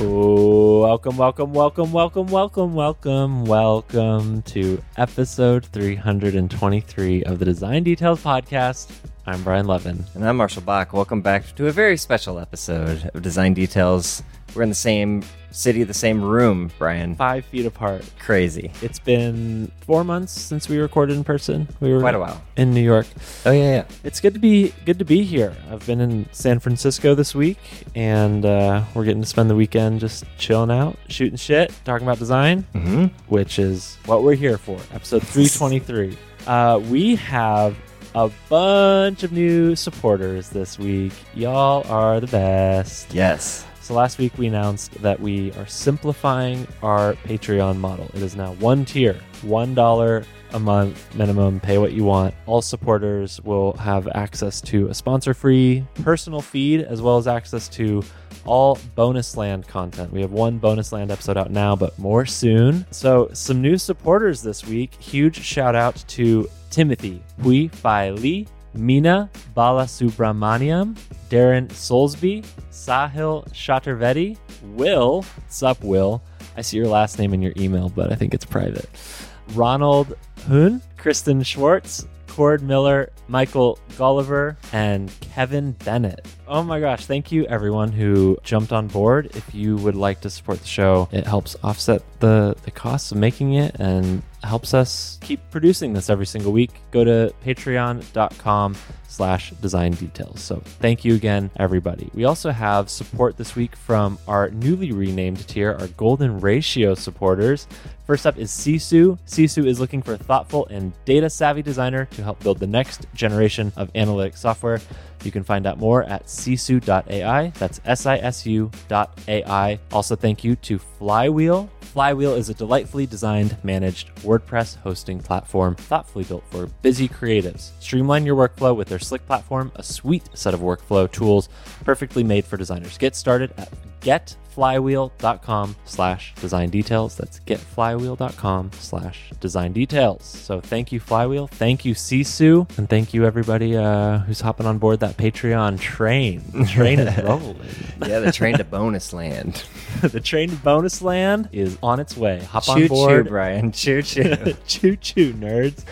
Welcome, welcome, welcome, welcome, welcome, welcome, welcome to episode 323 of the Design Details Podcast. I'm Brian Lovin. And I'm Marshall Bock. Welcome back to a very special episode of Design Details. We're in the same city, the same room, Brian. Five feet apart. Crazy. It's been four months since we recorded in person. We were Quite a while. in New York. Oh yeah, yeah. It's good to be good to be here. I've been in San Francisco this week, and uh, we're getting to spend the weekend just chilling out, shooting shit, talking about design, Mm-hmm. which is what we're here for. Episode 323. Uh, we have a bunch of new supporters this week. Y'all are the best. Yes. So last week we announced that we are simplifying our Patreon model. It is now one tier, one dollar a month minimum. Pay what you want. All supporters will have access to a sponsor-free personal feed as well as access to all bonus land content. We have one bonus land episode out now, but more soon. So some new supporters this week. Huge shout out to Timothy Hui Fai Lee. Mina Balasubramaniam, Darren Soulsby, Sahil Chaturvedi, Will, sup Will. I see your last name in your email, but I think it's private. Ronald Hoon, Kristen Schwartz, Cord Miller, Michael Gulliver, and Kevin Bennett. Oh my gosh, thank you everyone who jumped on board. If you would like to support the show, it helps offset the, the costs of making it and helps us keep producing this every single week. Go to patreon.com slash design details. So thank you again, everybody. We also have support this week from our newly renamed tier, our golden ratio supporters. First up is Sisu. Sisu is looking for a thoughtful and data savvy designer to help build the next generation of analytic software. You can find out more at sisu.ai. That's S I S U.ai. Also, thank you to Flywheel. Flywheel is a delightfully designed, managed WordPress hosting platform thoughtfully built for busy creatives. Streamline your workflow with their slick platform, a sweet set of workflow tools perfectly made for designers. Get started at getflywheel.com slash design details. That's getflywheel.com slash design details. So thank you, Flywheel. Thank you, Sisu. And thank you, everybody uh, who's hopping on board that Patreon train. The train is rolling. Yeah, the train to bonus land. the train to bonus land is on its way. Hop on choo board. choo, Brian. Choo choo. choo choo, nerds.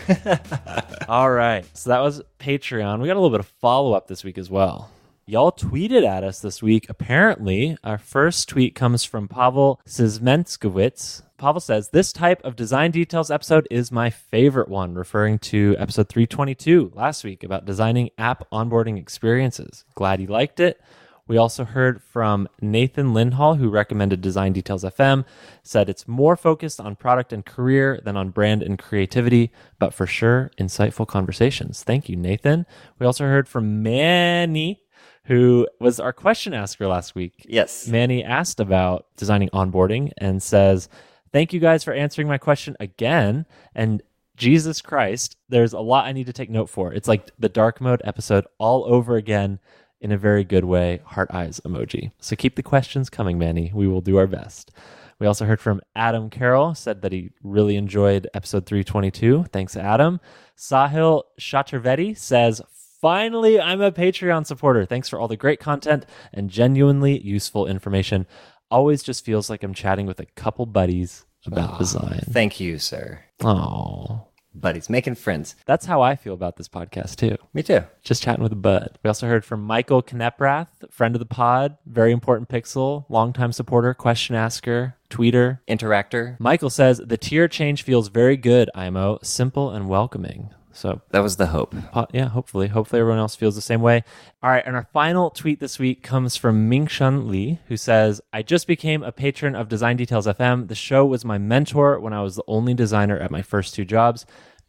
All right. So that was Patreon. We got a little bit of follow up this week as well. Y'all tweeted at us this week. Apparently, our first tweet comes from Pavel Sizmenskowitz. Pavel says, This type of design details episode is my favorite one, referring to episode 322 last week about designing app onboarding experiences. Glad you liked it. We also heard from Nathan Lindhall, who recommended Design Details FM, said it's more focused on product and career than on brand and creativity, but for sure, insightful conversations. Thank you, Nathan. We also heard from Manny, who was our question asker last week. Yes. Manny asked about designing onboarding and says, Thank you guys for answering my question again. And Jesus Christ, there's a lot I need to take note for. It's like the dark mode episode all over again in a very good way. Heart eyes emoji. So keep the questions coming, Manny. We will do our best. We also heard from Adam Carroll, said that he really enjoyed episode 322. Thanks, Adam. Sahil Chaturvedi says, Finally, I'm a Patreon supporter. Thanks for all the great content and genuinely useful information. Always just feels like I'm chatting with a couple buddies about ah, design. Thank you, sir. Oh, Buddies, making friends. that's how I feel about this podcast too. Me too. Just chatting with a bud. We also heard from Michael Knepprath, friend of the pod, very important pixel, longtime supporter, question asker, tweeter. Interactor. Michael says the tier change feels very good, IMO, simple and welcoming. So That was the hope. yeah, hopefully. Hopefully everyone else feels the same way. All right, and our final tweet this week comes from Mingshun Lee, who says, I just became a patron of Design Details FM. The show was my mentor when I was the only designer at my first two jobs.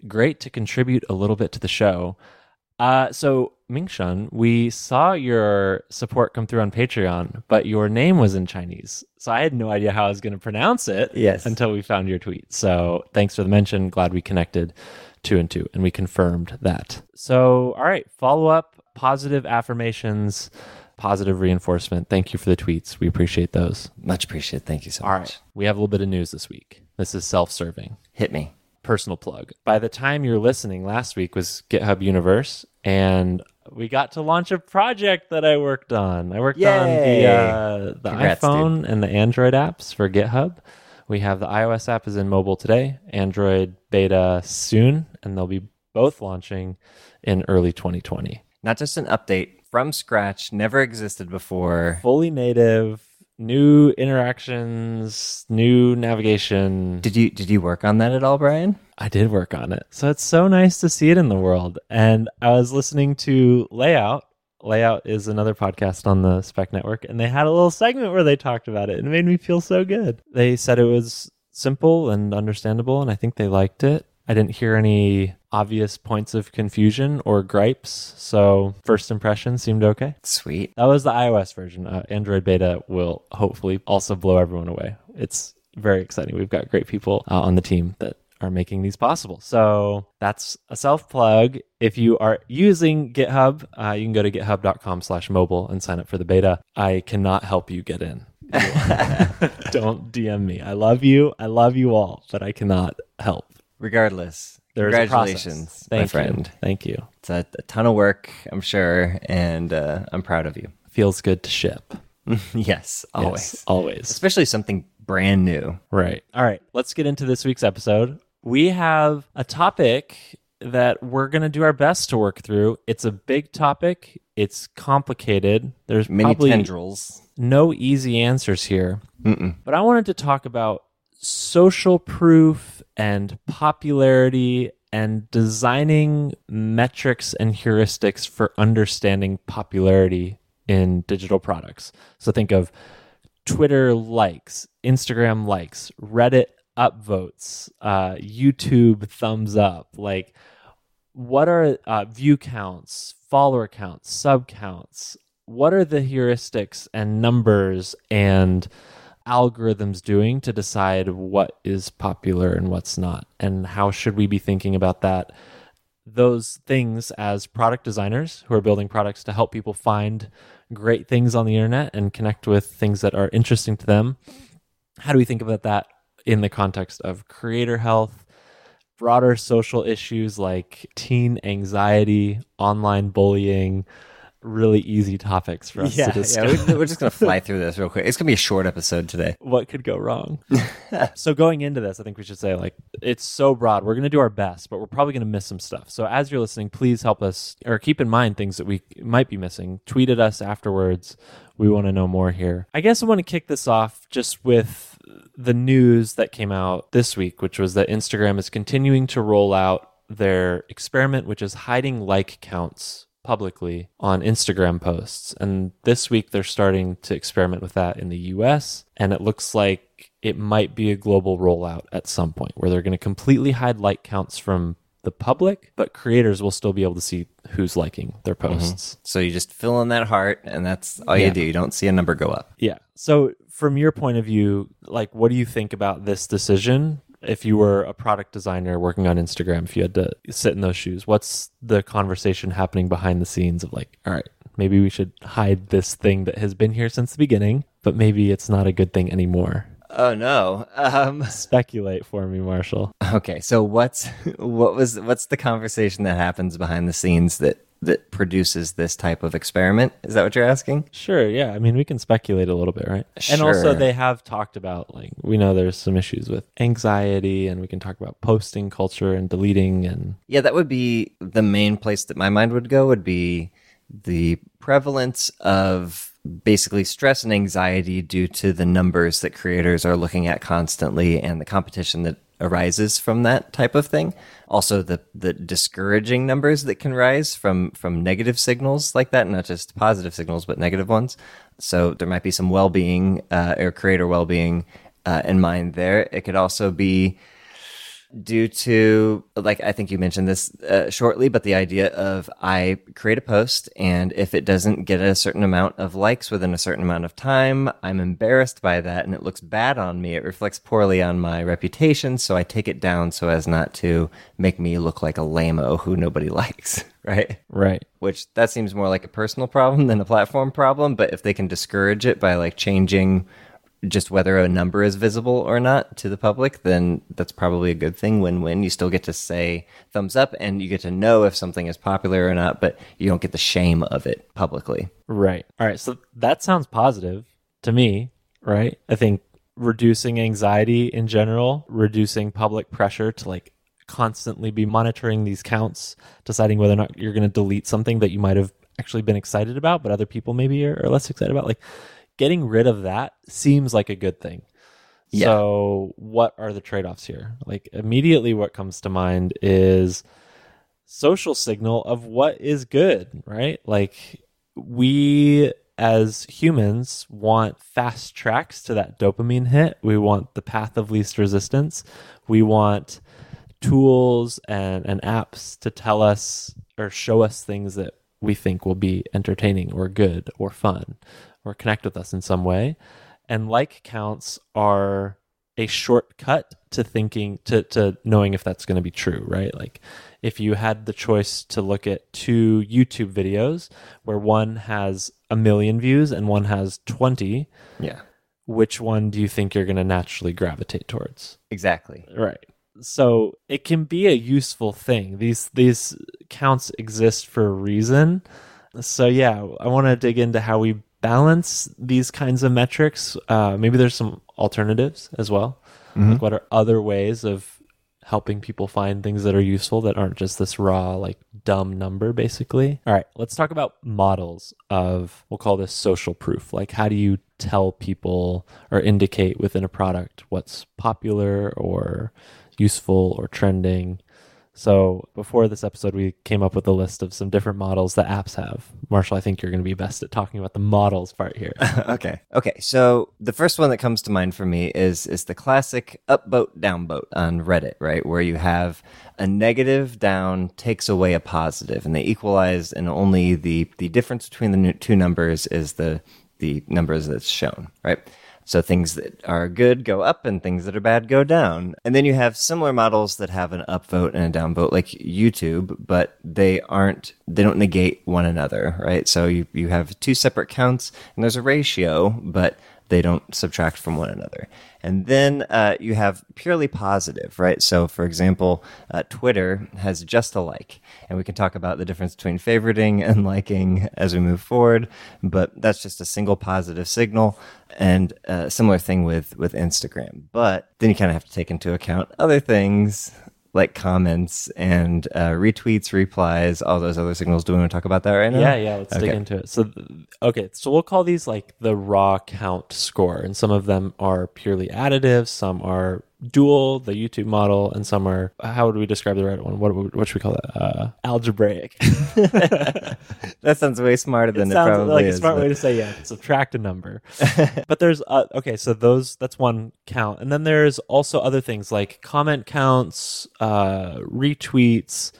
Great to contribute a little bit to the show. Uh, so Mingshun, we saw your support come through on Patreon, but your name was in Chinese. So I had no idea how I was going to pronounce it Yes. until we found your tweet. So thanks for the mention. Glad we connected two and two and we confirmed that. So, all right, follow up, positive affirmations, positive reinforcement. Thank you for the tweets. We appreciate those. Much appreciated. Thank you so All much. right, we have a little bit of news this week. This is self serving Hit me. personal plug. By the time you're listening, last week was GitHub Universe, and we got to launch a project that I worked on. I worked on the uh, the Congrats, iPhone and the Android apps for GitHub. We have the iOS app is in mobile today, Android beta soon, and they'll be both launching in early 2020. Not just an update from scratch, never existed before. Fully native, new interactions, new navigation. Did you did you work on that at all, Brian? I did work on it. So it's so nice to see it in the world. And I was listening to Layout. Layout is another podcast on the Spec Network, and they had a little segment where they talked about it, and it made me feel so good. They said it was simple and understandable, and I think they liked it. I didn't hear any obvious points of confusion or gripes, so first impression seemed okay. Sweet. That was the iOS version. Uh, Android beta will hopefully also blow everyone away. It's very exciting. We've got great people uh, on the team that are making these possible. So that's a self plug. If you are using GitHub, uh, you can go to github.com slash mobile and sign up for the beta. I cannot help you get in. Don't DM me. I love you. I love you all, but I cannot help. Regardless, There is a process. congratulations, my you. friend. Thank you. It's a, a ton of work, I'm sure, and uh, I'm proud of you. Feels good to ship. yes, always. Yes, always. Especially something brand new. Right. All right. Let's get into this week's episode. We have a topic that we're going to do our best to work through. It's a big topic, it's complicated. There's Many probably tendrils. no easy answers here. Mm-mm. But I wanted to talk about social proof and popularity and designing metrics and heuristics for understanding popularity in digital products. So think of Twitter likes, Instagram likes, Reddit upvotes, uh, YouTube thumbs up. Like, what are uh, view counts, follower counts, sub counts? What are the heuristics and numbers and algorithms doing to decide what is popular and what's not? And how should we be thinking about that? Those things as product designers who are building products to help people find great things on the internet and connect with things that are interesting to them. How do we think about that in the context of creator health, broader social issues like teen anxiety, online bullying, really easy topics for us to Yeah, discuss. yeah, we're, just gonna fly through this real quick. It's gonna be a short episode today. what could go wrong? so going into this, I think we should say like it's so broad. We're going to do our best, but we're probably going to miss some stuff. So as you're listening, please help us or keep in mind things that we might be missing. Tweet at us afterwards. We want to know more here. I guess I want to kick this off just with the news that came out this week, which was that Instagram is continuing to roll out their experiment, which is hiding like counts publicly on Instagram posts. And this week they're starting to experiment with that in the US. And it looks like it might be a global rollout at some point where they're going to completely hide like counts from the public, but creators will still be able to see who's liking their mm-hmm. posts. So you just fill in that heart, and that's all Yeah. you do. You don't see a number go up. Yeah. So, from your point of view, like, what do you think about this decision? If you were a product designer working on Instagram, if you had to sit in those shoes, what's the conversation happening behind the scenes of like, all right, maybe we should hide this thing that has been here since the beginning, but maybe it's not a good thing anymore? Oh no. Um, Speculate for me, Marshall. okay, so what's what was what's the conversation that happens behind the scenes that that produces this type of experiment? Is that what you're asking? Sure, yeah. I mean, we can speculate a little bit, right? Sure. And also, they have talked about like we know there's some issues with anxiety, and we can talk about posting culture and deleting and Yeah, that would be the main place that my mind would go would be the prevalence of basically stress and anxiety due to the numbers that creators are looking at constantly and the competition that arises from that type of thing. Also the the discouraging numbers that can rise from from negative signals like that, not just positive signals but negative ones. So there might be some well-being uh, or creator well-being uh, in mind there. It could also be due to like i think you mentioned this uh, shortly but the idea of i create a post and if it doesn't get a certain amount of likes within a certain amount of time i'm embarrassed by that and it looks bad on me it reflects poorly on my reputation so i take it down so as not to make me look like a lame-o who nobody likes right right. which that seems more like a personal problem than a platform problem but if they can discourage it by like changing just whether a number is visible or not to the public, then that's probably a good thing. Win win. You still get to say thumbs up and you get to know if something is popular or not, but you don't get the shame of it publicly. Right. All right. So that sounds positive to me, right? I think reducing anxiety in general, reducing public pressure to like constantly be monitoring these counts, deciding whether or not you're going to delete something that you might have actually been excited about, but other people maybe are, are less excited about. Like getting rid of that seems like a good thing. Yeah. So, what are the trade offs here? Like, immediately, what comes to mind is social signal of what is good, right? Like, we as humans want fast tracks to that dopamine hit. We want the path of least resistance. We want tools and, and apps to tell us or show us things that we think will be entertaining or good or fun or connect with us in some way. And like counts are a shortcut to thinking to to knowing if that's going to be true, right? Like if you had the choice to look at two YouTube videos where one has a million views and one has 20, Yeah. which one do you think you're going to naturally gravitate towards? Exactly. Right. So it can be a useful thing. These these counts exist for a reason. So yeah, I want to dig into how we balance these kinds of metrics. Uh, maybe there's some alternatives as well. Like what are other ways of helping people find things that are useful that aren't just this raw like dumb number basically all right let's talk about models of we'll call this social proof like how do you tell people or indicate within a product what's popular or useful or trending so before this episode we came up with a list of some different models that apps have marshall i think you're going to be best at talking about the models part here okay. Okay. So the first one that comes to mind for me is is the classic upvote downvote on Reddit, right? Where you have a negative down takes away a positive, and they equalize, and only the the difference between the two numbers is the the numbers that's shown, right? So things that are good go up and things that are bad go down. And then you have similar models that have an upvote and a downvote like YouTube, but they aren't they don't negate one another, right? So you you have two separate counts and there's a ratio, but they don't subtract from one another. And then uh, you have purely positive, right? So, for example, uh, Twitter has just a like, and we can talk about the difference between favoriting and liking as we move forward. But that's just a single positive signal, and a similar thing with with Instagram. But then you kind of have to take into account other things like comments and uh, retweets, replies, all those other signals. Do we want to talk about that right now? Yeah, yeah, let's dig into it. So, th- okay, so we'll call these like the raw count score, and some of them are purely additive, some are dual, the YouTube model, and some are how would we describe the right one? What what should we call that? Uh, algebraic. That sounds way smarter than it it, sounds probably like a smart but- way to say yeah. Subtract a number, but there's uh, okay. So those that's one count, and then there's also other things like comment counts, uh, retweets,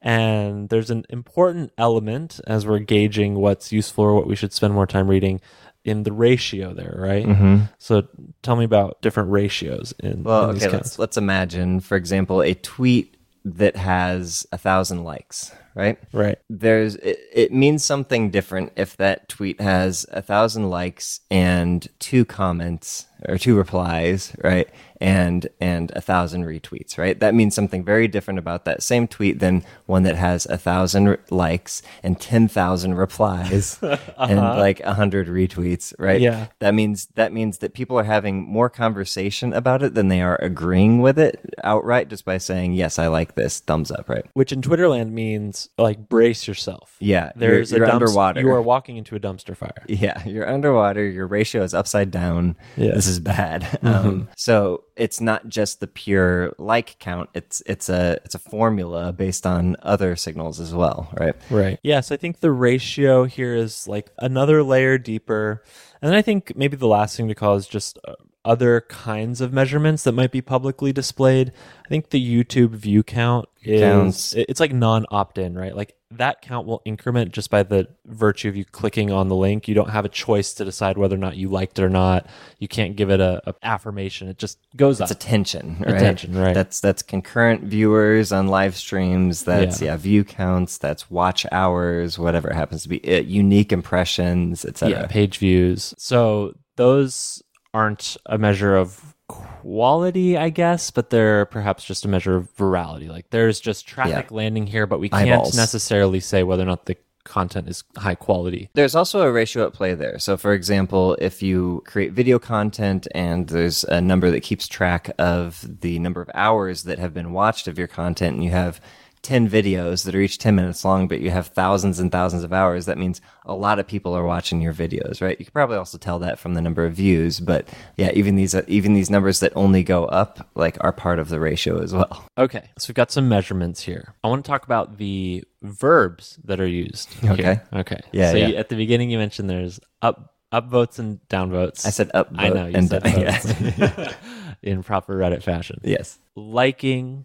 and there's an important element as we're gauging what's useful or what we should spend more time reading in the ratio there, right? Mm-hmm. So tell me about different ratios in, Well, in okay, let's let's imagine, for example, a tweet that has a thousand likes, right? Right. There's it, it means something different if that tweet has a thousand likes and two comments or two replies, right? And and a thousand retweets, right? That means something very different about that same tweet than one that has a thousand likes and ten thousand replies uh-huh. and like a hundred retweets, right? Yeah. That means that means that people are having more conversation about it than they are agreeing with it outright just by saying, "Yes, I like this." Thumbs up, right? Which in Twitterland means like brace yourself. Yeah, There's you're, a you're dumpst- underwater. You are walking into a dumpster fire. yeah, you're underwater. Your ratio is upside down. Yeah. This is bad. Um, so it's not just the pure like count. It's it's a it's a formula based on other signals as well, right? Right. Yes, I think the ratio here is like another layer deeper. And then I think maybe the last thing to call is just uh, other kinds of measurements that might be publicly displayed. I think the YouTube view count is Counts. it's like non opt-in, right? Like that count will increment just by the virtue of you clicking on the link. You don't have a choice to decide whether or not you liked it or not. You can't give it a, a affirmation. It just goes It's up. attention, right? Attention, right. That's that's concurrent viewers on live streams. That's Yeah. yeah, view counts. That's watch hours, whatever it happens to be. Uh, unique impressions, etc. yeah, page views. So those aren't a measure of quality, I guess, but they're perhaps just a measure of virality. Like there's just traffic landing here, but we can't Eyeballs. necessarily say whether or not the content is high quality. There's also a ratio at play there. So, for example, if you create video content and there's a number that keeps track of the number of hours that have been watched of your content, and you have 10 videos that are each 10 minutes long, but you have thousands and thousands of hours, that means a lot of people are watching your videos, right? You can probably also tell that from the number of views, but yeah, even these, even these numbers that only go up, like, are part of the ratio as well. Okay, so we've got some measurements here. I want to talk about the verbs that are used. here. Okay. Okay. Yeah, So yeah. You, at the beginning, you mentioned there's up up votes and down votes. I said up, I know you and said down- votes in proper Reddit fashion. yes. Liking,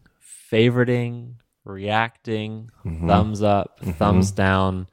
favoriting, reacting, Mm-hmm. thumbs up, thumbs down.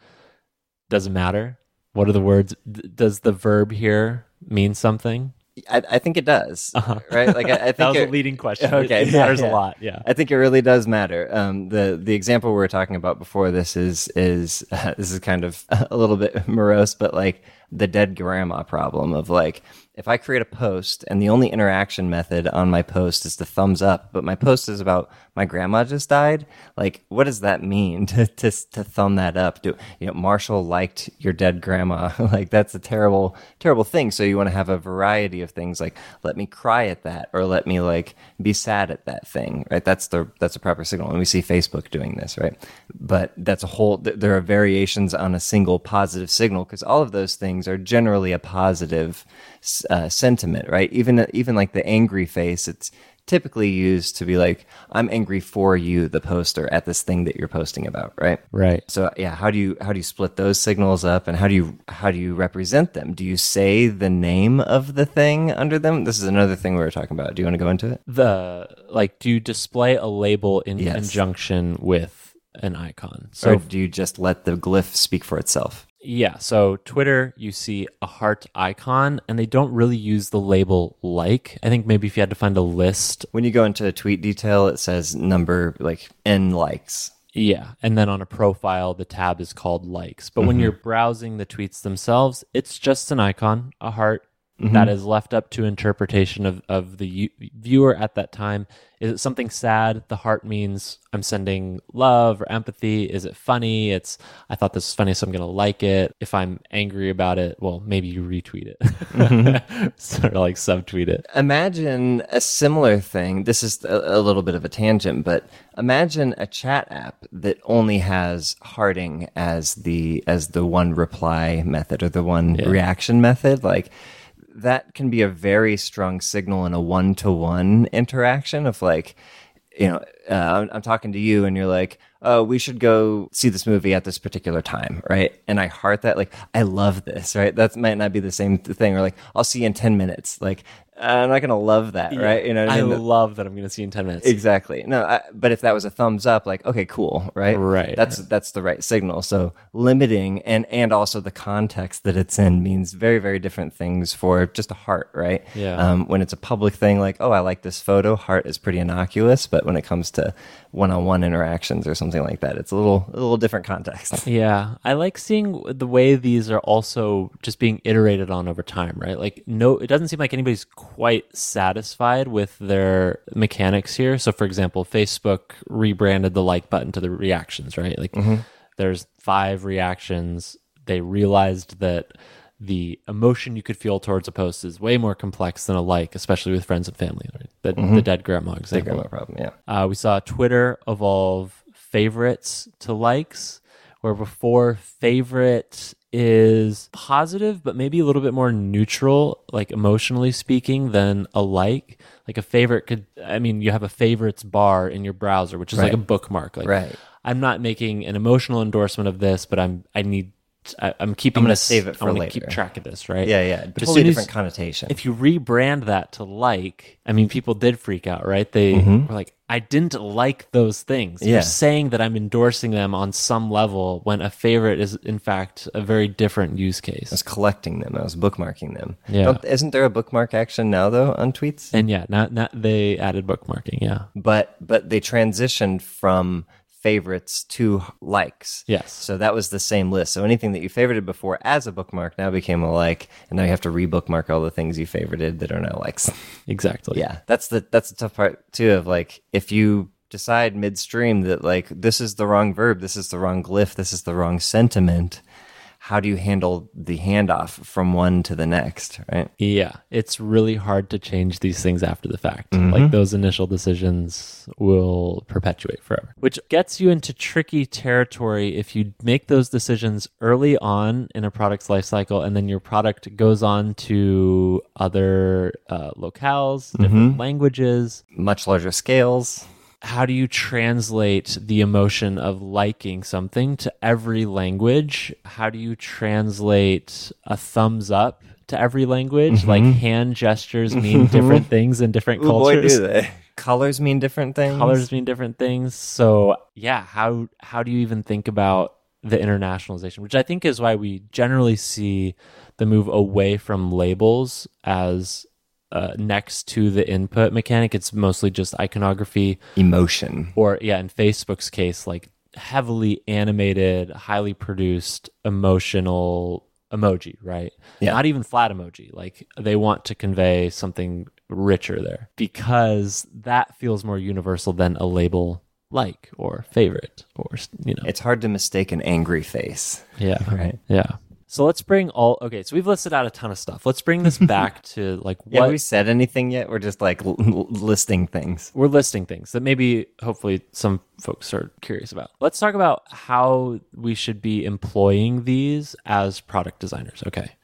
Doesn't matter. What are the words? D- does the verb here mean something? I, I think it does, right? Like, I, I think Uh-huh. That was it- a leading question. Okay, it, it matters yeah. a lot. Yeah. I think it really does matter. Um, the the example we were talking about before this is is this is kind of a little bit morose, but like the dead grandma problem of like if I create a post and the only interaction method on my post is the thumbs up, but my post is about my grandma just died, like what does that mean to to, to thumb that up? Do you know Marshall liked your dead grandma? like that's a terrible terrible thing. So you want to have a variety of things like let me cry at that or let me like be sad at that thing, right? That's the that's a proper signal, and we see Facebook doing this, right? But that's a whole. th- There are variations on a single positive signal because all of those things are generally a positive uh, sentiment, right? Even even like the angry face, it's typically used to be like I'm angry for you, the poster, at this thing that you're posting about, right? Right. So yeah, how do you how do you split those signals up, and how do you how do you represent them? Do you say the name of the thing under them? This is another thing we were talking about. Do you want to go into it? the like do you display a label in Yes. conjunction with an icon So so do you just let the glyph speak for itself? Yeah so twitter you see a heart icon and they don't really use the label like. I think maybe if you had to find a list. When you go into a tweet detail, it says number like n likes. yeah and then on a profile the tab is called likes. But when mm-hmm. you're browsing the tweets themselves it's just an icon a heart that mm-hmm. is left up to interpretation of, of the u- viewer at that time. Is it something sad? The heart means i'm sending love or empathy. Is it funny? It's i thought this was funny so i'm gonna like it. If i'm angry about it well maybe you retweet it. Mm-hmm. Sort of like subtweet it. Imagine a similar thing. This is a, a little bit of a tangent, but imagine a chat app that only has hearting as the as the one reply method or the one reaction method. Like that can be a very strong signal in a one to one interaction of like, you know, uh, I'm, I'm talking to you and you're like, oh, we should go see this movie at this particular time, right? And I heart that, like, I love this, right? That might not be the same thing. Or like, I'll see you in 10 minutes. Like, I'm not going to love that, right? You know I i mean? love that i'm gonna see in 10 minutes Exactly. No, I, but if that was a thumbs up, like okay, cool, right? Right. That's that's the right signal. So limiting and and also the context that it's in means very very different things for just a heart, right? Yeah. Um, when it's a public thing, like oh, I like this photo, heart is pretty innocuous. But when it comes to one-on-one interactions or something like that, it's a little a little different context. Yeah, I like seeing the way these are also just being iterated on over time, right? Like, no, it doesn't seem like anybody's quite satisfied with their mechanics here. So, for example, Facebook rebranded the like button to the reactions, right? Like, mm-hmm. there's five reactions. They realized that the emotion you could feel towards a post is way more complex than a like, especially with friends and family. Right? The, the dead grandma example. No problem. Yeah. Uh, we saw Twitter evolve favorites to likes, where before favorite is positive, but maybe a little bit more neutral, like emotionally speaking, than a like. Like a favorite could, I mean, you have a favorites bar in your browser, which is like a bookmark. Like, Right. I'm not making an emotional endorsement of this, but I'm, I need, I, I'm keeping I'm gonna save it for I later. keep track of this, right? Yeah, yeah. But totally soon as- different connotation. if you rebrand that to like, I mean, people did freak out, right? They were like, I didn't like those things. Mm-hmm. Yeah. You're saying that I'm endorsing them on some level when a favorite is, in fact, a very different use case. I was collecting them. I was bookmarking them. Yeah. Don't- isn't there a bookmark action now though on tweets? And yeah, not, not they added bookmarking. Yeah. but but they transitioned from favorites to likes. Yes. So that was the same list. So anything that you favorited before as a bookmark now became a like, and now you have to rebookmark all the things you favorited that are now likes. Exactly. yeah, that's the that's the tough part too. Of like, if you decide midstream that like this is the wrong verb, this is the wrong glyph, this is the wrong sentiment, how do you handle the handoff from one to the next, right? Yeah, it's really hard to change these things after the fact. Like those initial decisions will perpetuate forever, which gets you into tricky territory if you make those decisions early on in a product's life cycle and then your product goes on to other uh, locales, different languages. Much larger scales. How do you translate the emotion of liking something to every language? How do you translate a thumbs up to every language? Mm-hmm. Like hand gestures mean mm-hmm. different things in different Ooh, boy, cultures. do they. Colors mean different things. Colors mean different things. So yeah, how how do you even think about the internationalization? Which I think is why we generally see the move away from labels as uh, next to the input mechanic. It's mostly just iconography Emotion. or yeah in facebook's case like heavily animated highly produced emotional emoji right Yeah. not even flat emoji like they want to convey something richer there because that feels more universal than a label like or favorite or you know It's hard to mistake an angry face. yeah Right. yeah so let's bring all okay so we've listed out a ton of stuff let's bring this back to like Yeah, what have we said anything yet? We're just like l- l- listing things. we're listing things that maybe hopefully some folks are curious about. Let's talk about how we should be employing these as product designers. Okay.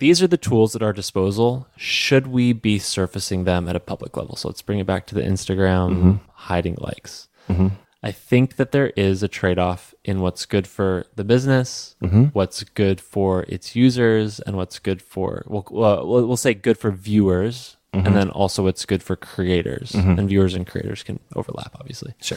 These are the tools at our disposal. Should we be surfacing them at a public level? So let's bring it back to the Instagram mm-hmm. hiding likes. Mm-hmm. I think that there is a trade off in what's good for the business, mm-hmm. what's good for its users, and what's good for, we'll, well, we'll we'll say good for viewers, and mm-hmm. then also what's good for creators. Mm-hmm. And viewers and creators can overlap, obviously. Sure.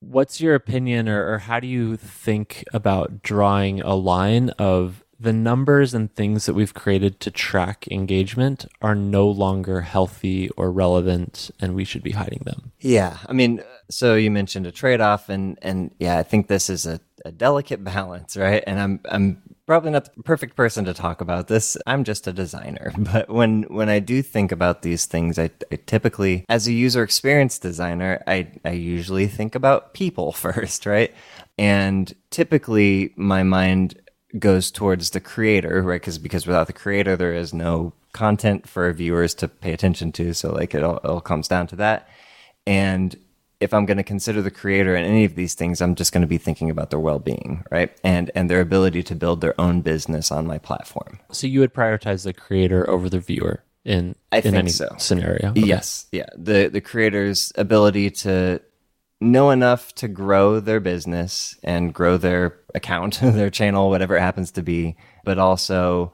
What's your opinion, or, or how do you think about drawing a line of the numbers and things that we've created to track engagement are no longer healthy or relevant, and we should be hiding them? Yeah, I mean, so you mentioned a trade-off, and and yeah, I think this is a, a delicate balance, right? And I'm I'm probably not the perfect person to talk about this. I'm just a designer, but when when I do think about these things, I, I typically, as a user experience designer, I I usually think about people first, right? And typically, my mind goes towards the creator, right? Because because without the creator, there is no content for viewers to pay attention to. So like it all, it all comes down to that. And if I'm going to consider the creator in any of these things, I'm just going to be thinking about their well-being, right? And and their ability to build their own business on my platform. So you would prioritize the creator over the viewer in I in think any so. scenario. Okay. Yes, yeah. The the creator's ability to know enough to grow their business and grow their account, their channel, whatever it happens to be, but also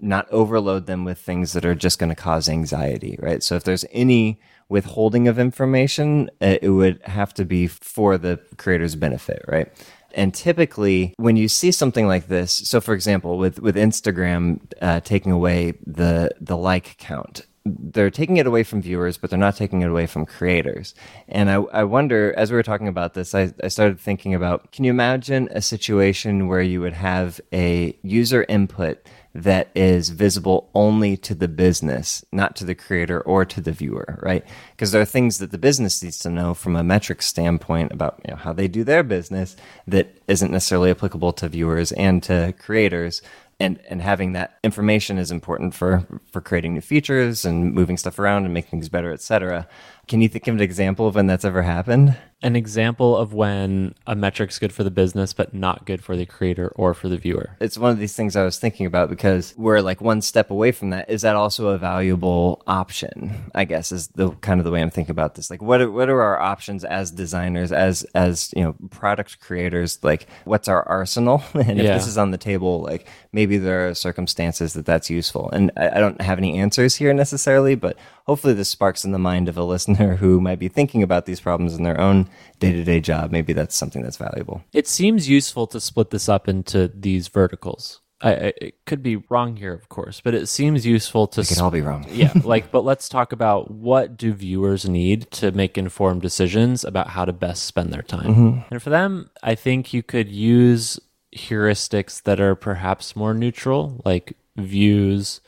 not overload them with things that are just going to cause anxiety, right? So if there's any withholding of information, uh, it would have to be for the creator's benefit, right? And typically, when you see something like this, so for example, with with Instagram uh, taking away the the like count, they're taking it away from viewers, but they're not taking it away from creators. And I, I wonder, as we were talking about this, I, I started thinking about can you imagine a situation where you would have a user input that is visible only to the business, not to the creator or to the viewer, right? Because there are things that the business needs to know from a metric standpoint about you know, how they do their business that isn't necessarily applicable to viewers and to creators and and having that information is important for for creating new features and moving stuff around and making things better, etc. Can you think of an example of when that's ever happened? An example of when a metric's good for the business but not good for the creator or for the viewer. It's one of these things I was thinking about because we're like one step away from that. Is that also a valuable option? I guess is the kind of the way I'm thinking about this. Like, what are, what are our options as designers, as as you know, product creators? Like, what's our arsenal? and if Yeah. this is on the table, like maybe there are circumstances that that's useful. And I, I don't have any answers here necessarily, but hopefully this sparks in the mind of a listener who might be thinking about these problems in their own day to day job. Maybe that's something that's valuable. It seems useful to split this up into these verticals I, I it could be wrong here, of course, but it seems useful to We could all be wrong. yeah, like, but let's talk about what do viewers need to make informed decisions about how to best spend their time. Mm-hmm. And for them, I think you could use heuristics that are perhaps more neutral, like views,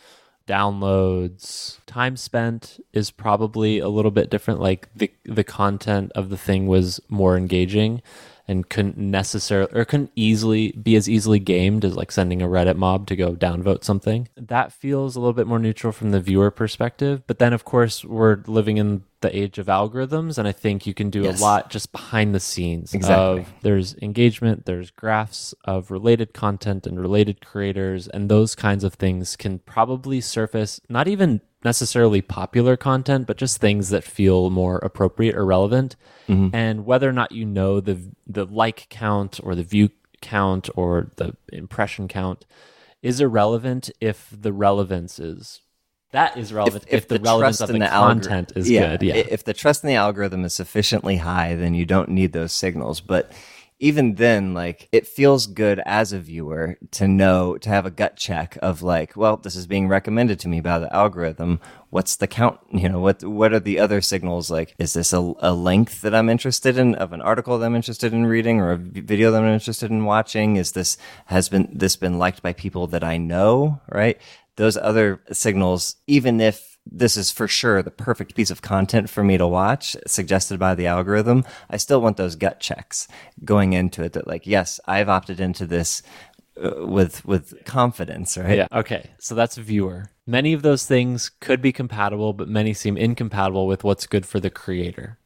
downloads, time spent is probably a little bit different. Like the the content of the thing was more engaging and couldn't necessarily or couldn't easily be as easily gamed as like sending a Reddit mob to go downvote something. That feels a little bit more neutral from the viewer perspective. But then of course we're living in the age of algorithms and I think you can do Yes. a lot just behind the scenes Exactly. of there's engagement, there's graphs of related content and related creators, and those kinds of things can probably surface not even necessarily popular content, but just things that feel more appropriate or relevant. Mm-hmm. And whether or not you know the the like count or the view count or the impression count is irrelevant if the relevance is that is relevant if, the, relevance of the, algor- content is good. Yeah. If the trust in the algorithm is sufficiently high, then you don't need those signals. But even then, like it feels good as a viewer to know to have a gut check of like, well, this is being recommended to me by the algorithm. What's the count? You know, what what are the other signals? Like, is this a, a length that I'm interested in of an article that I'm interested in reading or a video that I'm interested in watching? Is this has been this been liked by people that I know? Right those other signals, even if this is for sure the perfect piece of content for me to watch, suggested by the algorithm, I still want those gut checks going into it that, like, yes, I've opted into this uh, with with confidence, right? Yeah. Okay. So that's viewer. Many of those things could be compatible, but many seem incompatible with what's good for the creator.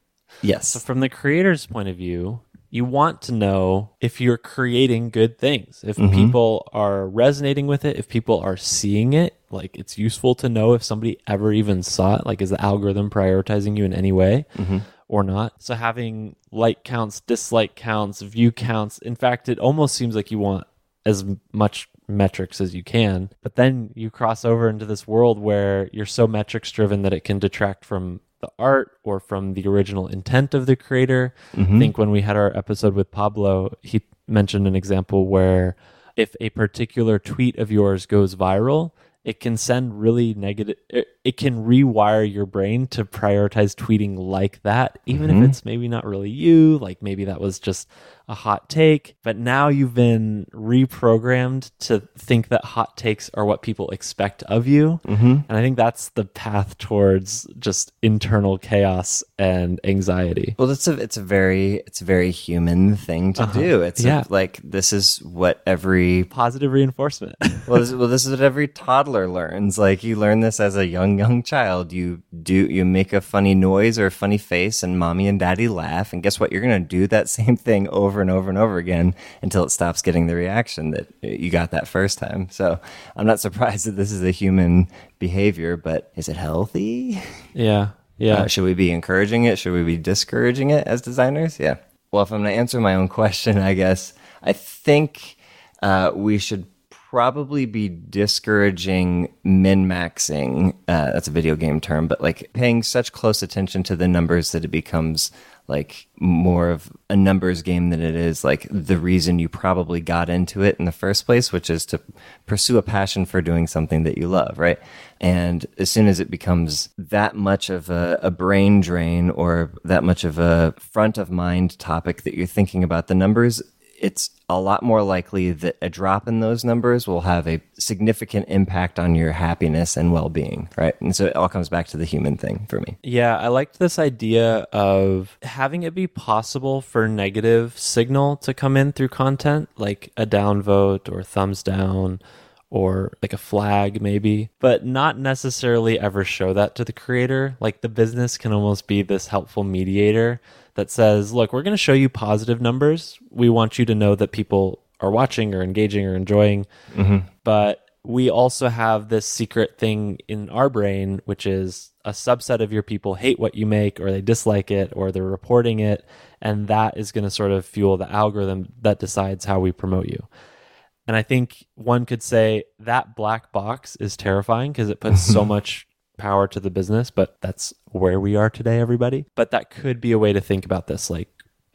Yes. So from the creator's point of view, you want to know if you're creating good things, if mm-hmm. people are resonating with it, if people are seeing it. Like it's useful to know if somebody ever even saw it. Like, is the algorithm prioritizing you in any way mm-hmm. or not? So, having like counts, dislike counts, view counts. In fact, it almost seems like you want as much metrics as you can. But then you cross over into this world where you're so metrics driven that it can detract from the art or from the original intent of the creator. I mm-hmm. think when we had our episode with Pablo, he mentioned an example where if a particular tweet of yours goes viral, it can send really negative it, it can rewire your brain to prioritize tweeting like that even if mm-hmm. it's maybe not really you like maybe that was just a hot take but now you've been reprogrammed to think that hot takes are what people expect of you mm-hmm. and i think that's the path towards just internal chaos and anxiety Well, it's a it's a very it's a very human thing to uh-huh. do. It's a- like this is what every positive reinforcement well, this, well, this is what every toddler learns. Like you learn this as a young, young child. You do you make a funny noise or a funny face, and mommy and daddy laugh. And guess what? You're gonna do that same thing over and over and over again until it stops getting the reaction that you got that first time. So I'm not surprised that this is a human behavior, but is it healthy? yeah yeah Uh, should we be encouraging it? Should we be discouraging it as designers? Yeah. Well, if I'm going to answer my own question, I guess I think uh, we should probably be discouraging min maxing. Uh, that's a video game term, but like paying such close attention to the numbers that it becomes like more of a numbers game than it is like the reason you probably got into it in the first place, which is to pursue a passion for doing something that you love, right? And as soon as it becomes that much of a, a brain drain or that much of a front of mind topic that you're thinking about the numbers, it's a lot more likely that a drop in those numbers will have a significant impact on your happiness and well being, right? And so it all comes back to the human thing for me. Yeah, I liked this idea of having it be possible for negative signal to come in through content, like a downvote or thumbs down or like a flag maybe, but not necessarily ever show that to the creator. Like the business can almost be this helpful mediator that says, look, we're going to show you positive numbers. We want you to know that people are watching or engaging or enjoying. Mm-hmm. But we also have this secret thing in our brain, which is a subset of your people hate what you make or they dislike it or they're reporting it. And that is going to sort of fuel the algorithm that decides how we promote you. And I think one could say that black box is terrifying because it puts so much power to the business, but that's where we are today, everybody. But that could be a way to think about this. Like,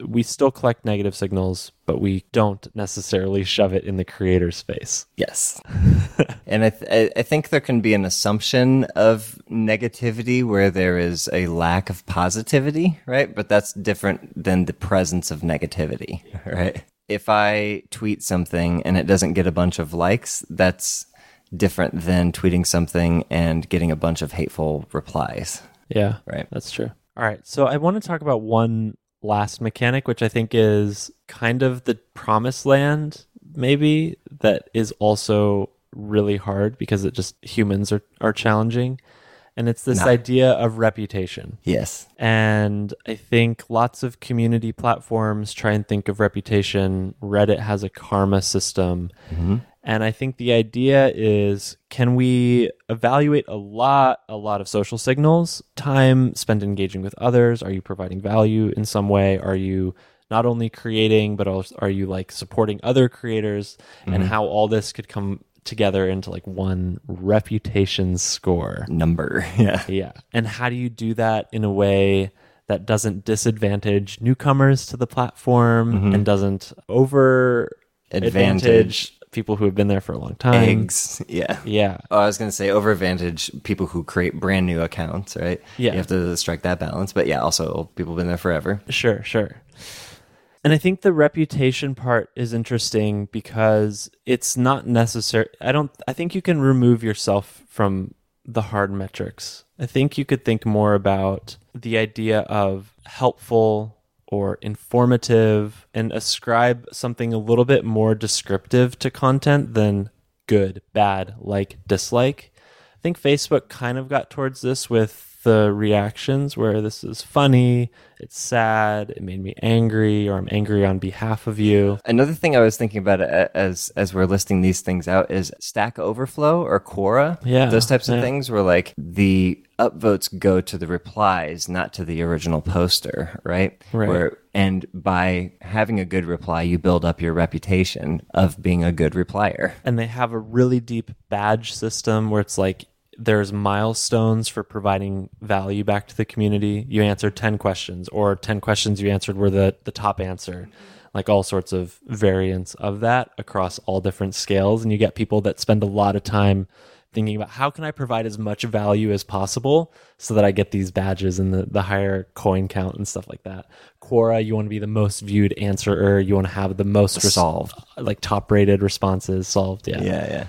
we still collect negative signals, but we don't necessarily shove it in the creator's face. Yes. and I, th- I- think there can be an assumption of negativity where there is a lack of positivity, right? But that's different than the presence of negativity, right? If I tweet something and it doesn't get a bunch of likes, that's different than tweeting something and getting a bunch of hateful replies, Yeah, right? that's true. All right, so I want to talk about one last mechanic, which I think is kind of the promised land, maybe, that is also really hard because it just humans are, are challenging. And it's this Nah. idea of reputation. Yes. And I think lots of community platforms try and think of reputation. Reddit has a karma system. Mm-hmm. And I think the idea is can we evaluate a lot, a lot of social signals, time spent engaging with others? Are you providing value in some way? Are you not only creating, but also are you like supporting other creators? And mm-hmm. how all this could come together into like one reputation score. Number. Yeah. Yeah. And how do you do that in a way that doesn't disadvantage newcomers to the platform mm-hmm. and doesn't over Advantage. advantage people who have been there for a long time? Eggs. Yeah. Yeah. Oh, I was going to say over advantage people who create brand new accounts, right? Yeah. You have to strike that balance. But yeah, also people have been there forever. Sure, sure. And I think the reputation part is interesting because it's not necessary. I don't, I think you can remove yourself from the hard metrics. I think you could think more about the idea of helpful or informative and ascribe something a little bit more descriptive to content than good, bad, like, dislike. I think Facebook kind of got towards this with the reactions where this is funny, it's sad, it made me angry, or I'm angry on behalf of you. Another thing I was thinking about uh, as as we're listing these things out is Stack Overflow or Quora. Yeah, those types of yeah. things where like the upvotes go to the replies, not to the original poster, right? Right. Where and by having a good reply, you build up your reputation of being a good replier. And they have a really deep badge system where it's like there's milestones for providing value back to the community. You answered 10 questions, or 10 questions you answered were the, the top answer. Mm-hmm. Like all sorts of variants of that across all different scales. And you get people that spend a lot of time thinking about how can I provide as much value as possible so that I get these badges and the, the higher coin count and stuff like that. Quora, you want to be the most viewed answerer. You want to have the most resolved, like top rated responses solved. Yeah. Yeah, yeah.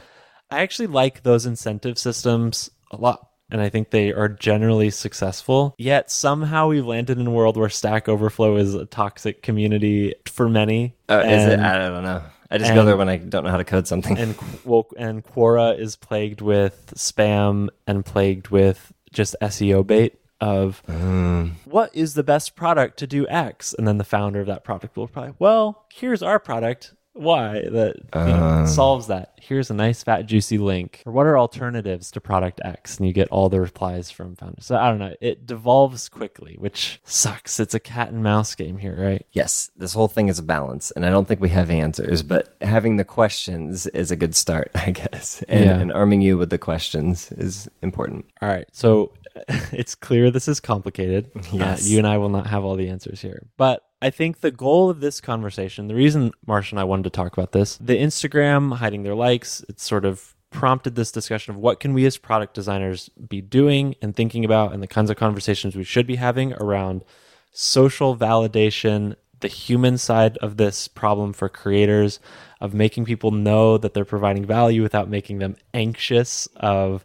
I actually like those incentive systems a lot. And I think they are generally successful. Yet somehow we've landed in a world where Stack Overflow is a toxic community for many. Oh, is it? I don't know. I just go there when I don't know how to code something. and well, and Quora is plagued with spam and plagued with just SEO bait of mm. what is the best product to do X, and then the founder of that product will probably, well, here's our product Y that you know, um. solves that. Here's a nice fat juicy link. Or what are alternatives to product X? And you get all the replies from founders. So I don't know. It devolves quickly, which sucks. It's a cat and mouse game here, right? Yes, this whole thing is a balance, and I don't think we have answers, but having the questions is a good start, I guess. And, Yeah. and arming you with the questions is important. All right. So it's clear this is complicated. Uh, Yes. you and I will not have all the answers here. But I think the goal of this conversation, the reason Marshall and I wanted to talk about this, the Instagram hiding their likes, it's sort of prompted this discussion of what can we as product designers be doing and thinking about and the kinds of conversations we should be having around social validation, the human side of this problem for creators, of making people know that they're providing value without making them anxious of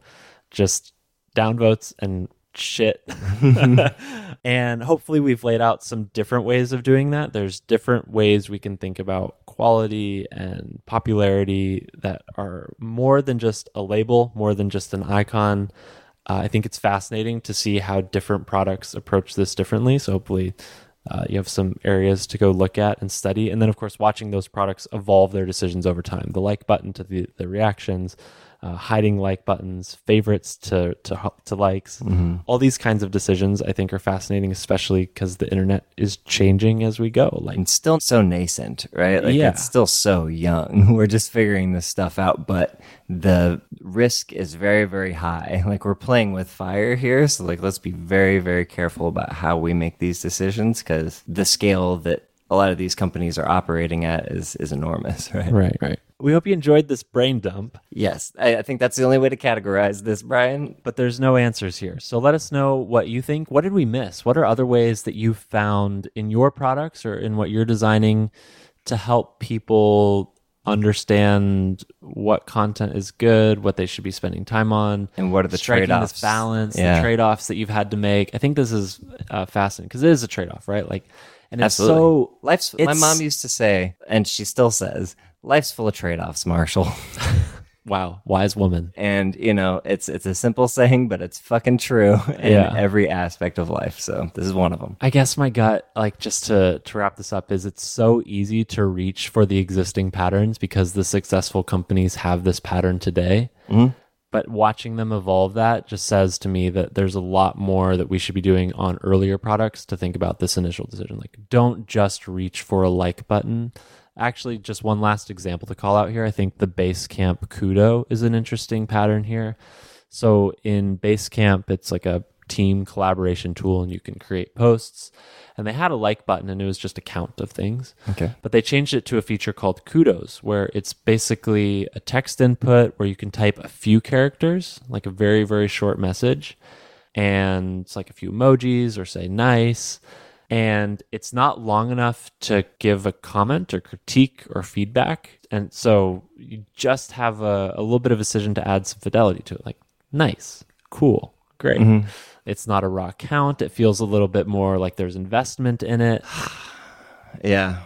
just downvotes and shit. and hopefully we've laid out some different ways of doing that. There's different ways we can think about quality and popularity that are more than just a label, more than just an icon. Uh, I think it's fascinating to see how different products approach this differently. So hopefully uh, you have some areas to go look at and study. And then, of course, watching those products evolve their decisions over time. The like button to the, the reactions, uh, hiding like buttons, favorites to to to likes. All these kinds of decisions I think are fascinating, especially because the internet is changing as we go. Like, it's still so nascent, right? Like Yeah. it's still so young. We're just figuring this stuff out, but the risk is very, very high. Like we're playing with fire here. So like let's be very, very careful about how we make these decisions because the scale that a lot of these companies are operating at is is enormous, right? Right, right. We hope you enjoyed this brain dump, Yes, I, I think that's the only way to categorize this, Brian. but there's no answers here. So let us know what you think. What did we miss? What are other ways that you found in your products or in what you're designing to help people understand what content is good, what they should be spending time on, And what are the trade-offs? balance, Yeah. the trade-offs that you've had to make. I think this is uh, fascinating because it is a trade-off, right? Like, and it's Absolutely. so Life's. my mom used to say, and she still says, "Life's full of trade-offs, Marshall." wow, wise woman. and you know, it's it's a simple saying, but it's fucking true in Yeah. every aspect of life. So this is one of them. I guess my gut, like just to to wrap this up, is it's so easy to reach for the existing patterns because the successful companies have this pattern today. Mm-hmm. But watching them evolve that just says to me that there's a lot more that we should be doing on earlier products to think about this initial decision. Like, don't just reach for a like button. Actually, just one last example to call out here. I think the Basecamp Kudo is an interesting pattern here. So in Basecamp, it's like a team collaboration tool and you can create posts. And they had a like button and it was just a count of things. Okay. But they changed it to a feature called Kudos, where it's basically a text input where you can type a few characters, like a very, very short message. And it's like a few emojis or say nice. And it's not long enough to give a comment or critique or feedback. And so you just have a, a little bit of a decision to add some fidelity to it, like nice, cool, great. It's not a raw count. It feels a little bit more like there's investment in it. Yeah.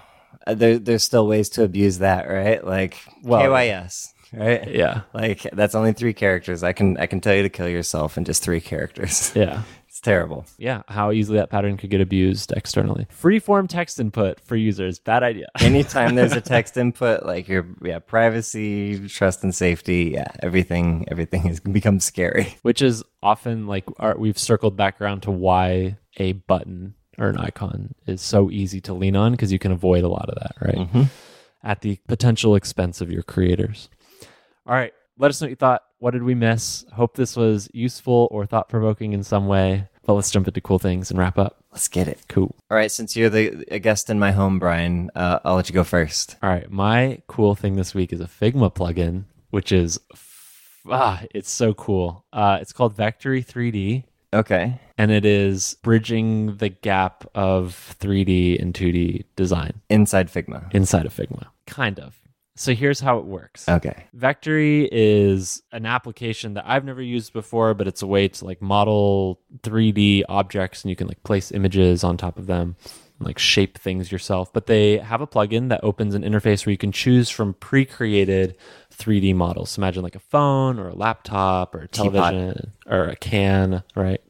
Uh, There, there's still ways to abuse that, right? Like Well- KYS, right? Yeah. Like that's only three characters. I can I can tell you to kill yourself in just three characters. Yeah. terrible. Yeah. How easily that pattern could get abused externally. Freeform text input for users. Bad idea. Anytime there's a text input, like your yeah, privacy, trust and safety, yeah, everything everything has become scary. Which is often like our, we've circled back around to why a button or an icon is so easy to lean on because you can avoid a lot of that, right? Mm-hmm. At the potential expense of your creators. All right. Let us know what you thought. What did we miss? Hope this was useful or thought provoking in some way. But let's jump into cool things and wrap up. Let's get it. Cool. All right, since you're the a guest in my home, Brian, uh, I'll let you go first. All right, my cool thing this week is a Figma plugin, which is f- ah, it's so cool. Uh, it's called Vectary 3D, Okay. and it is bridging the gap of 3D and 2D design Inside Figma. inside of Figma, kind of. So here's how it works. Okay. Vectary is an application that I've never used before, but it's a way to like model 3D objects and you can like place images on top of them, like shape things yourself. But they have a plugin that opens an interface where you can choose from pre created 3D models. So imagine like a phone or a laptop or a Teapot. television or a can, right?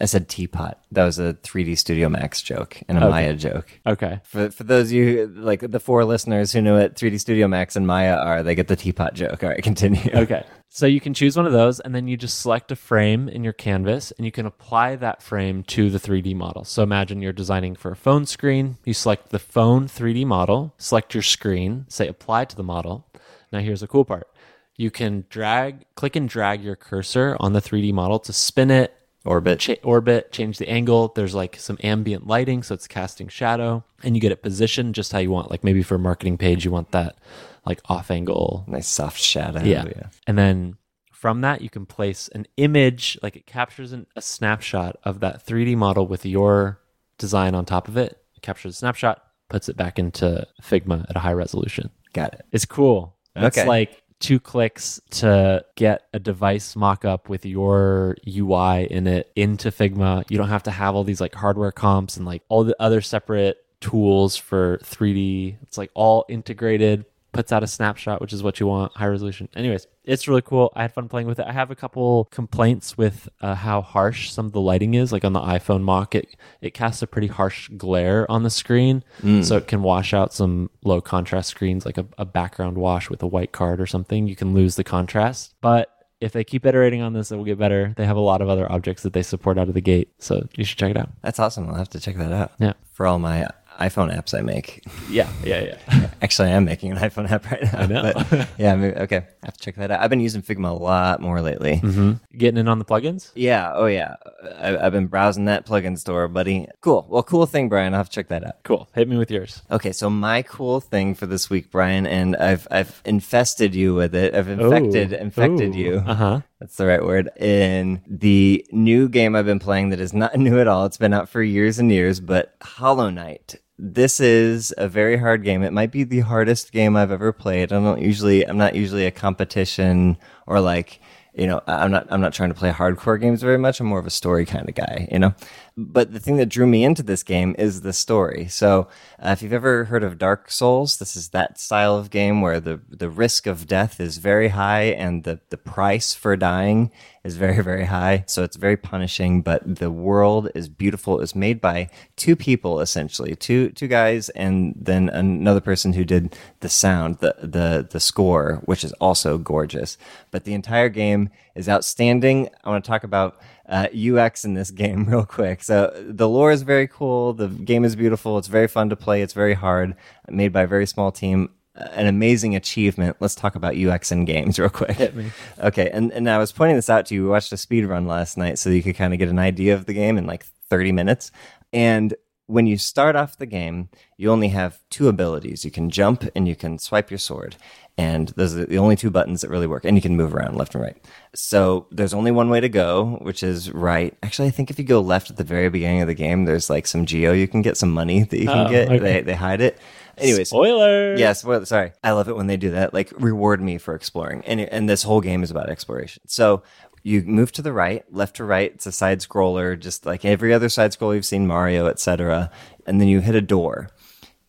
I said teapot. That was a 3D Studio Max joke and a Okay. Maya joke. Okay. For for those of you like the four listeners who know what 3D Studio Max and Maya are, they get the teapot joke. All right, continue. Okay. So you can choose one of those and then you just select a frame in your canvas and you can apply that frame to the 3D model. So imagine you're designing for a phone screen. You select the phone 3D model, select your screen, say apply to the model. Now here's the cool part. You can drag, click and drag your cursor on the 3D model to spin it, Orbit. cha- orbit, change the angle. There's like some ambient lighting, so it's casting shadow, and you get it positioned just how you want. Like maybe for a marketing page, you want that like off angle Nice soft shadow. yeah. And then from that, you can place an image, like it captures an, a snapshot of that 3D model with your design on top of it. It captures a snapshot, puts it back into Figma at a high resolution. Got it. It's cool. It's Okay. like two clicks to get a device mock up with your UI in it into Figma. You don't have to have all these like hardware comps and like all the other separate tools for 3D. It's like all integrated, puts out a snapshot, which is what you want, high resolution. Anyways, it's really cool. I had fun playing with it. I have a couple complaints with uh, how harsh some of the lighting is. Like on the iPhone mock, it it casts a pretty harsh glare on the screen, so it can wash out some low contrast screens, like a, a background wash with a white card or something. You can lose the contrast, but if they keep iterating on this, it will get better. They have a lot of other objects that they support out of the gate, so you should check it out. That's awesome. I'll have to check that out. Yeah. For all my iPhone apps I make. Yeah, yeah, yeah. Actually, I am making an iPhone app right now. I know. but yeah, maybe, okay. I have to check that out. I've been using Figma a lot more lately. mm-hmm. Getting in on the plugins? Yeah. Oh, yeah. I, I've been browsing that plugin store, buddy. Cool. Well, cool thing, Brian. I'll have to check that out. Cool. Hit me with yours. Okay, so my cool thing for this week, Brian, and I've I've infested you with it. I've infected infected you. Uh huh. That's the right word. In the new game I've been playing that is not new at all. It's been out for years and years, but Hollow Knight. This is a very hard game. It might be the hardest game I've ever played. I don't usually I'm not usually a competition or like you know i'm not i'm not trying to play hardcore games very much i'm more of a story kind of guy you know but the thing that drew me into this game is the story. So uh, if you've ever heard of dark souls this is that style of game where the the risk of death is very high and the the price for dying is very very high so it's very punishing but the world is beautiful it's made by two people essentially two two guys and then another person who did the sound the the the score which is also gorgeous but the entire game is outstanding i want to talk about uh, UX in this game real quick. So the lore is very cool. The game is beautiful. It's very fun to play. It's very hard. Made by a very small team. An amazing achievement. Let's talk about UX in games real quick. Hit me. Okay, and, and I was pointing this out to you. We watched a speed run last night so you could kind of get an idea of the game in like 30 minutes. And when you start off the game, you only have two abilities. You can jump and you can swipe your sword. And those are the only two buttons that really work. And you can move around left and right. So there's only one way to go, which is right. Actually, I think if you go left at the very beginning of the game, there's like some geo you can get, some money that you can Oh, get. okay. They, they hide it. Anyways, Spoiler. Yes, well, sorry. I love it when they do that. Like reward me for exploring. And and this whole game is about exploration. So you move to the right, left to right. It's a side scroller, just like every other side scroller you've seen, Mario, etc. And then you hit a door.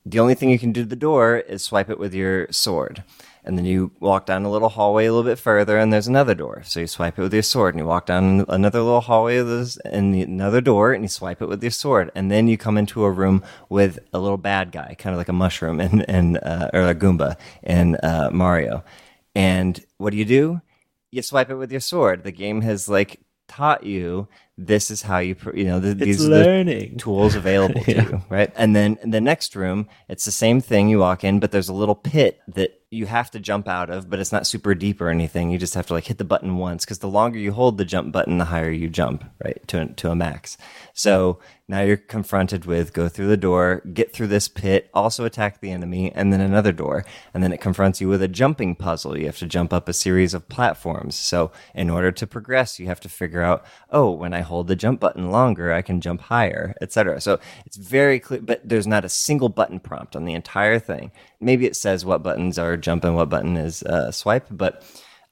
The only thing you can do to the door is swipe it with your sword. And then you walk down a little hallway a little bit further, and there's another door. So you swipe it with your sword, and you walk down another little hallway, and another door, and you swipe it with your sword. And then you come into a room with a little bad guy, kind of like a mushroom and and uh, or a Goomba in uh, Mario. And what do you do? You swipe it with your sword. The game has like taught you this is how you pr- you know th- It's these are the learning. tools available to you, right? And then in the next room, it's the same thing. You walk in, but there's a little pit that you have to jump out of, but it's not super deep or anything. You just have to like hit the button once because the longer you hold the jump button, the higher you jump, right? To, to a max. So now you're confronted with go through the door, get through this pit, also attack the enemy, and then another door. And then it confronts you with a jumping puzzle. You have to jump up a series of platforms. So in order to progress, you have to figure out, oh, when I hold the jump button longer, I can jump higher, etc. So it's very clear, but there's not a single button prompt on the entire thing. Maybe it says what buttons are jump and what button is uh, swipe, but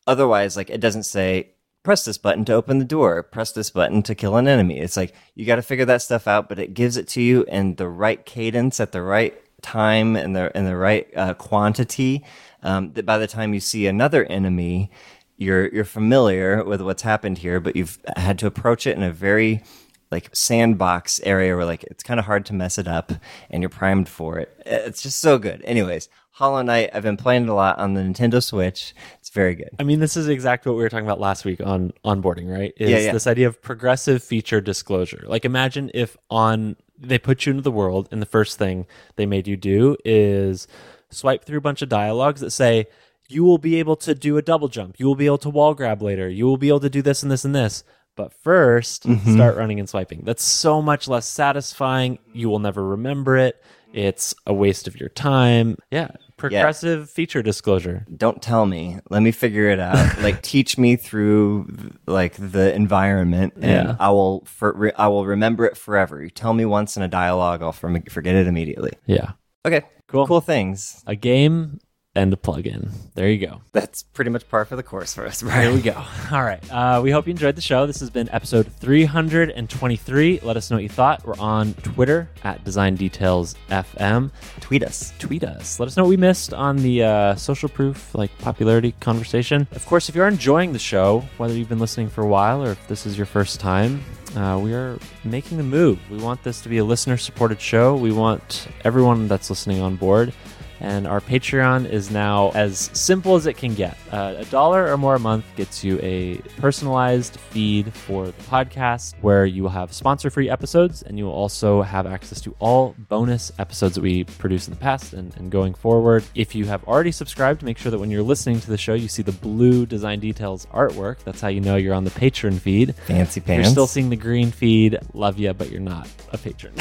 otherwise, like it doesn't say press this button to open the door, press this button to kill an enemy. It's like you got to figure that stuff out, but it gives it to you in the right cadence at the right time and the and the right uh, quantity. Um, that by the time you see another enemy, you're you're familiar with what's happened here, but you've had to approach it in a very like sandbox area where like it's kind of hard to mess it up and you're primed for it. It's just so good. Anyways, Hollow Knight, I've been playing it a lot on the Nintendo Switch. It's very good. I mean, this is exactly what we were talking about last week on onboarding, right? Is Yeah, yeah. this idea of progressive feature disclosure. Like imagine if on they put you into the world and the first thing they made you do is swipe through a bunch of dialogues that say you will be able to do a double jump, you will be able to wall grab later, you will be able to do this and this and this. But 1st Mm-hmm. start running and swiping. That's so much less satisfying. You will never remember it. It's a waste of your time. Yeah. Progressive feature disclosure. Don't tell me. Let me figure it out. like teach me through like the environment, and Yeah. I will for, re, I will remember it forever. You tell me once in a dialogue, I'll form- forget it immediately. Yeah. Okay, Cool. cool things. a game and a plugin. There you go. That's pretty much par for the course for us, There Brian. we go. All right. Uh, we hope you enjoyed the show. This has been episode 323. Let us know what you thought. We're on Twitter at Design Details FM. Tweet us. Tweet us. Let us know what we missed on the uh, social proof like popularity conversation. Of course, if you're enjoying the show, whether you've been listening for a while or if this is your first time, uh, we are making the move. We want this to be a listener supported show. We want everyone that's listening on board. And our Patreon is now as simple as it can get. Uh, a dollar or more a month gets you a personalized feed for the podcast where you will have sponsor free episodes and you will also have access to all bonus episodes that we produce in the past and, and going forward. If you have already subscribed, make sure that when you're listening to the show, you see the blue design details artwork. That's how you know you're on the patron feed. Fancy If You're still seeing the green feed. Love you, but you're not a patron.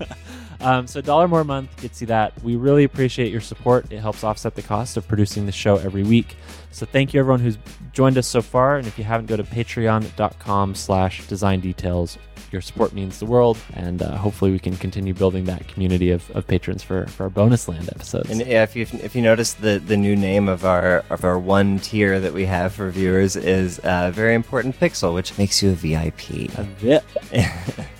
um, so, dollar more a month gets you that. We really appreciate your support. It helps offset the cost of producing the show every week. So, thank you everyone who's joined us so far. And if you haven't, go to patreon.com/slash design details. Your support means the world, and uh, hopefully we can continue building that community of, of patrons for, for our bonus land episodes. And yeah, if you if you notice the the new name of our of our one tier that we have for viewers is uh, very important pixel, which makes you a VIP. A VIP.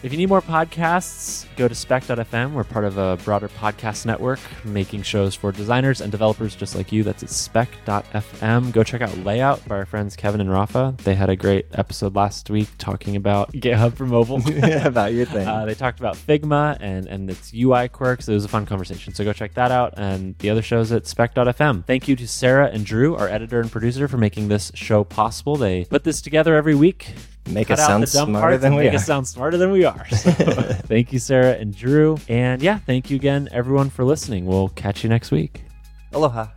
if you need more podcasts, go to spec.fm. We're part of a broader podcast network making shows for designers and developers just like you. That's at spec.fm. Go check out Layout by our friends Kevin and Rafa. They had a great episode last week talking about GitHub for mobile. about your thing. Uh, they talked about Figma and, and its UI quirks. It was a fun conversation. So go check that out and the other shows at spec.fm. Thank you to Sarah and Drew, our editor and producer, for making this show possible. They put this together every week. Make us sound smarter than we make are. us sound smarter than we are. So, thank you, Sarah and Drew. And yeah, thank you again, everyone, for listening. We'll catch you next week. Aloha.